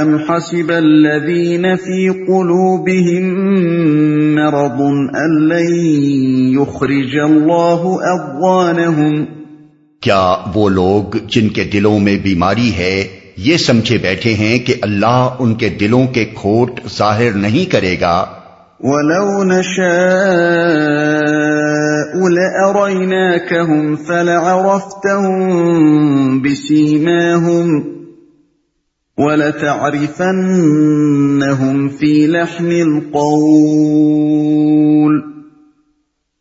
أَمْ حَسِبَ الَّذِينَ فِي قُلُوبِهِم مَّرَضٌ أَن لَّن يُخْرِجَ اللَّهُ أَضْغَانَهُمْ؟ کیا وہ لوگ جن کے دلوں میں بیماری ہے یہ سمجھے بیٹھے ہیں کہ اللہ ان کے دلوں کے کھوٹ ظاہر نہیں کرے گا؟ وَلَوْ نَشَاءُ لَأَرَيْنَاكَهُمْ فَلَعَرَفْتَهُمْ بِسِيمَاهُمْ وَلَتَعْرِفَنَّهُمْ فِي لَحْنِ الْقَوْلِ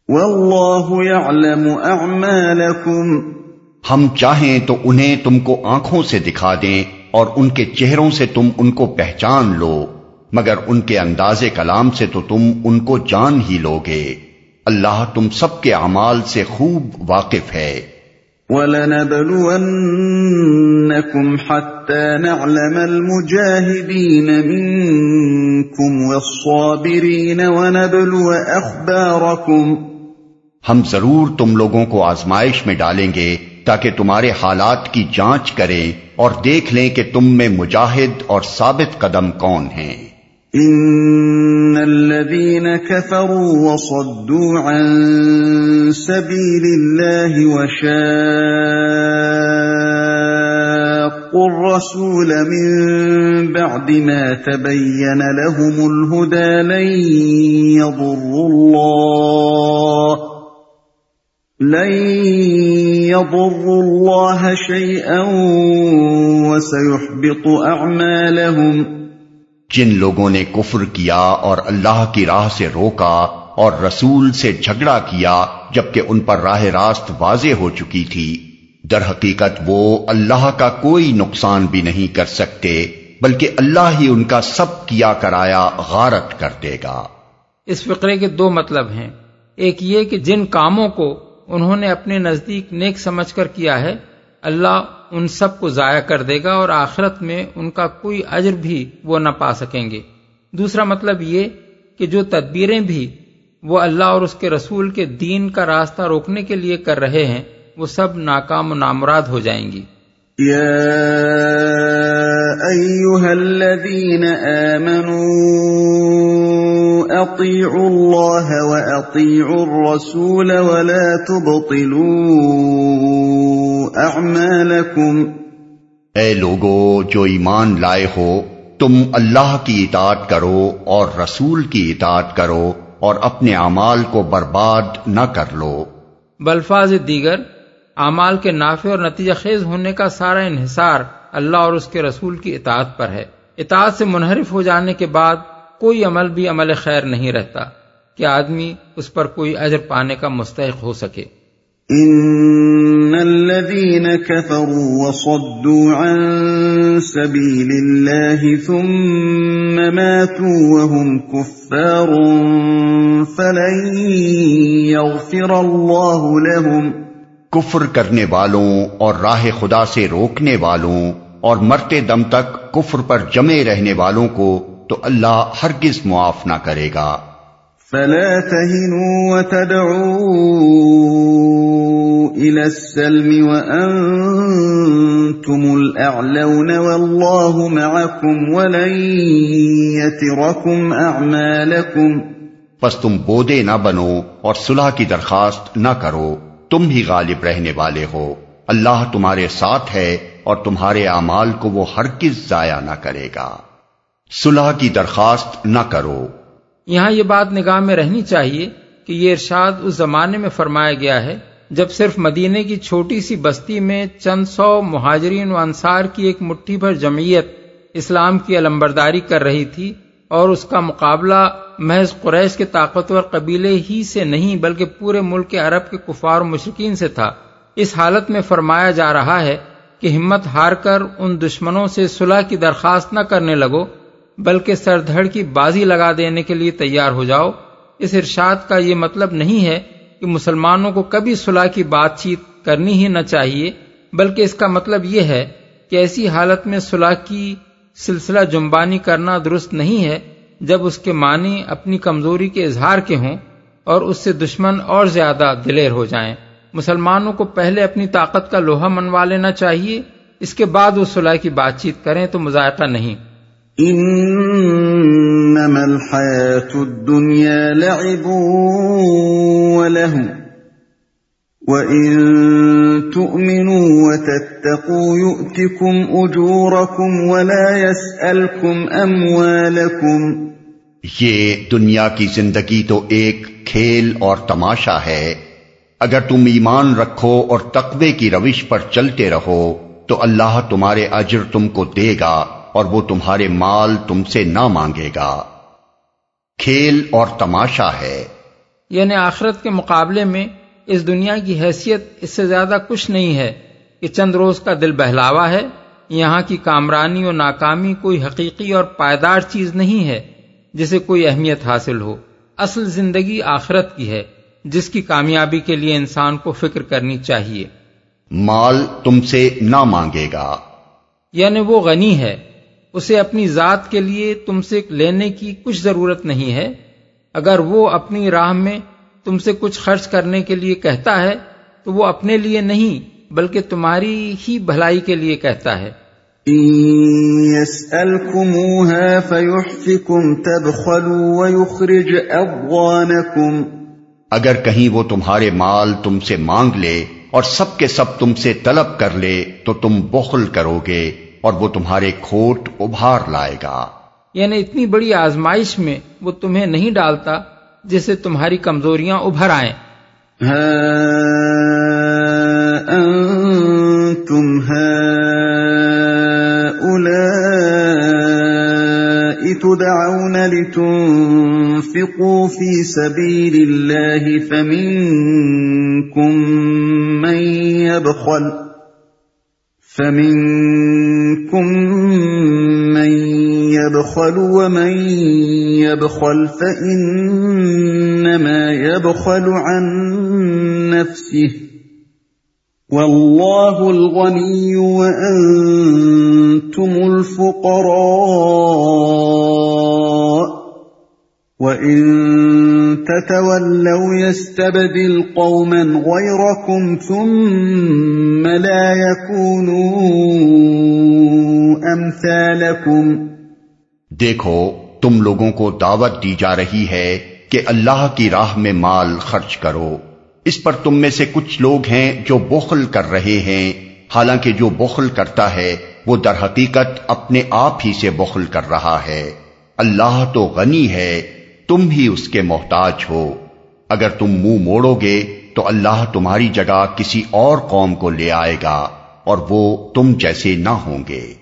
وَاللَّهُ يَعْلَمُ أَعْمَالَكُمْ ہم چاہیں تو انہیں تم کو آنکھوں سے دکھا دیں اور ان کے چہروں سے تم ان کو پہچان لو، مگر ان کے انداز کلام سے تو تم ان کو جان ہی لوگے۔ اللہ تم سب کے اعمال سے خوب واقف ہے۔ وَلَنَبْلُوَنَّكُمْ حَتَّى نَعْلَمَ الْمُجَاهِدِينَ مِنْكُمْ وَالصَّابِرِينَ وَنَبْلُوَ أَخْبَارَكُمْ. ہم ضرور تم لوگوں کو آزمائش میں ڈالیں گے تاکہ تمہارے حالات کی جانچ کریں اور دیکھ لیں کہ تم میں مجاہد اور ثابت قدم کون ہیں۔ ان الذين كفروا وصدوا عن سبيل الله وشاقوا الرسول من بعد ما تبين لهم الهدى لن يضروا الله لن يضروا الله شيئا وسيحبط اعمالهم جن لوگوں نے کفر کیا اور اللہ کی راہ سے روکا اور رسول سے جھگڑا کیا جبکہ ان پر راہ راست واضح ہو چکی تھی، در حقیقت وہ اللہ کا کوئی نقصان بھی نہیں کر سکتے، بلکہ اللہ ہی ان کا سب کیا کرایا غارت کر دے گا۔ اس فقرے کے دو مطلب ہیں۔ ایک یہ کہ جن کاموں کو انہوں نے اپنے نزدیک نیک سمجھ کر کیا ہے، اللہ ان سب کو ضائع کر دے گا اور آخرت میں ان کا کوئی اجر بھی وہ نہ پا سکیں گے۔ دوسرا مطلب یہ کہ جو تدبیریں بھی وہ اللہ اور اس کے رسول کے دین کا راستہ روکنے کے لیے کر رہے ہیں، وہ سب ناکام و نامراد ہو جائیں گی۔ الذین اطیعوا اللہ و الرسول ولا تبطلوا اعمالکم اے لوگو جو ایمان لائے ہو تم اللہ کی اطاعت کرو اور رسول کی اطاعت کرو اور اپنے اعمال کو برباد نہ کر لو۔ بلفاظ دیگر اعمال کے نافع اور نتیجہ خیز ہونے کا سارا انحصار اللہ اور اس کے رسول کی اطاعت پر ہے۔ اطاعت سے منحرف ہو جانے کے بعد کوئی عمل بھی عمل خیر نہیں رہتا کہ آدمی اس پر کوئی اجر پانے کا مستحق ہو سکے۔ ان الذين كفروا وصدوا عن سبيل الله ثم ماتوا وهم كفار فلن يغفر الله لهم۔ کفر کرنے والوں اور راہ خدا سے روکنے والوں اور مرتے دم تک کفر پر جمے رہنے والوں کو تو اللہ ہرگز معاف نہ کرے گا۔ فلا تهنوا وتدعوا الى السلم وانتم الاعلون والله معكم ولن يتركم اعمالكم پس تم بودے نہ بنو اور صلح کی درخواست نہ کرو تم ہی غالب رہنے والے ہو۔ اللہ تمہارے ساتھ ہے اور تمہارے اعمال کو وہ ہرگز ضائع نہ کرے گا۔ صلح کی درخواست نہ کرو۔ یہاں یہ بات نگاہ میں رہنی چاہیے کہ یہ ارشاد اس زمانے میں فرمایا گیا ہے جب صرف مدینے کی چھوٹی سی بستی میں چند سو مہاجرین و انصار کی ایک مٹھی بھر جمعیت اسلام کی علمبرداری کر رہی تھی اور اس کا مقابلہ محض قریش کے طاقتور قبیلے ہی سے نہیں بلکہ پورے ملک عرب کے کفار و مشرقین سے تھا۔ اس حالت میں فرمایا جا رہا ہے کہ ہمت ہار کر ان دشمنوں سے صلح کی درخواست نہ کرنے لگو۔ بلکہ سر دھڑ کی بازی لگا دینے کے لیے تیار ہو جاؤ۔ اس ارشاد کا یہ مطلب نہیں ہے کہ مسلمانوں کو کبھی صلح کی بات چیت کرنی ہی نہ چاہیے، بلکہ اس کا مطلب یہ ہے کہ ایسی حالت میں صلح کی سلسلہ جمبانی کرنا درست نہیں ہے جب اس کے معنی اپنی کمزوری کے اظہار کے ہوں اور اس سے دشمن اور زیادہ دلیر ہو جائیں۔ مسلمانوں کو پہلے اپنی طاقت کا لوہا منوا لینا چاہیے، اس کے بعد وہ صلح کی بات چیت کریں تو مذائقہ نہیں۔ انما الحياه الدنيا لعب وله وان تؤمنوا وتتقوا يؤتكم اجوركم ولا يسالكم اموالكم یہ دنیا کی زندگی تو ایک کھیل اور تماشا ہے۔ اگر تم ایمان رکھو اور تقوی کی روش پر چلتے رہو، تو اللہ تمہارے اجر تم کو دے گا۔ اور وہ تمہارے مال تم سے نہ مانگے گا۔ کھیل اور تماشا ہے۔ یعنی آخرت کے مقابلے میں اس دنیا کی حیثیت اس سے زیادہ کچھ نہیں ہے کہ چند روز کا دل بہلاوا ہے۔ یہاں کی کامرانی اور ناکامی کوئی حقیقی اور پائیدار چیز نہیں ہے جسے کوئی اہمیت حاصل ہو۔ اصل زندگی آخرت کی ہے جس کی کامیابی کے لیے انسان کو فکر کرنی چاہیے۔ مال تم سے نہ مانگے گا۔ یعنی وہ غنی ہے۔ اسے اپنی ذات کے لیے تم سے لینے کی کچھ ضرورت نہیں ہے۔ اگر وہ اپنی راہ میں تم سے کچھ خرچ کرنے کے لیے کہتا ہے تو وہ اپنے لیے نہیں بلکہ تمہاری ہی بھلائی کے لیے کہتا ہے۔ اگر کہیں وہ تمہارے مال تم سے مانگ لے اور سب کے سب تم سے طلب کر لے تو تم بخل کرو گے۔ اور وہ تمہارے کھوٹ ابھار لائے گا۔ یعنی اتنی بڑی آزمائش میں وہ تمہیں نہیں ڈالتا جسے تمہاری کمزوریاں ابھر آئیں۔ تم ہے تدعون لتنفقوا في سبيل الله فمنكم من يبخل منكم من يبخل ومن يبخل فإنما يبخل عن نفسه والله الغني وأنتم الفقراء وَإِن تَتَوَلَّوْا يَسْتَبْدِلْ قَوْمًا غَيْرَكُمْ ثُمَّ لَا يَكُونُوا أَمْثَالَكُمْ دیکھو، تم لوگوں کو دعوت دی جا رہی ہے کہ اللہ کی راہ میں مال خرچ کرو۔ اس پر تم میں سے کچھ لوگ ہیں جو بخل کر رہے ہیں۔ حالانکہ جو بخل کرتا ہے، وہ در حقیقت اپنے آپ ہی سے بخل کر رہا ہے۔ اللہ تو غنی ہے۔ تم ہی اس کے محتاج ہو۔ اگر تم منہ مو موڑو گے، تو اللہ تمہاری جگہ کسی اور قوم کو لے آئے گا اور وہ تم جیسے نہ ہوں گے۔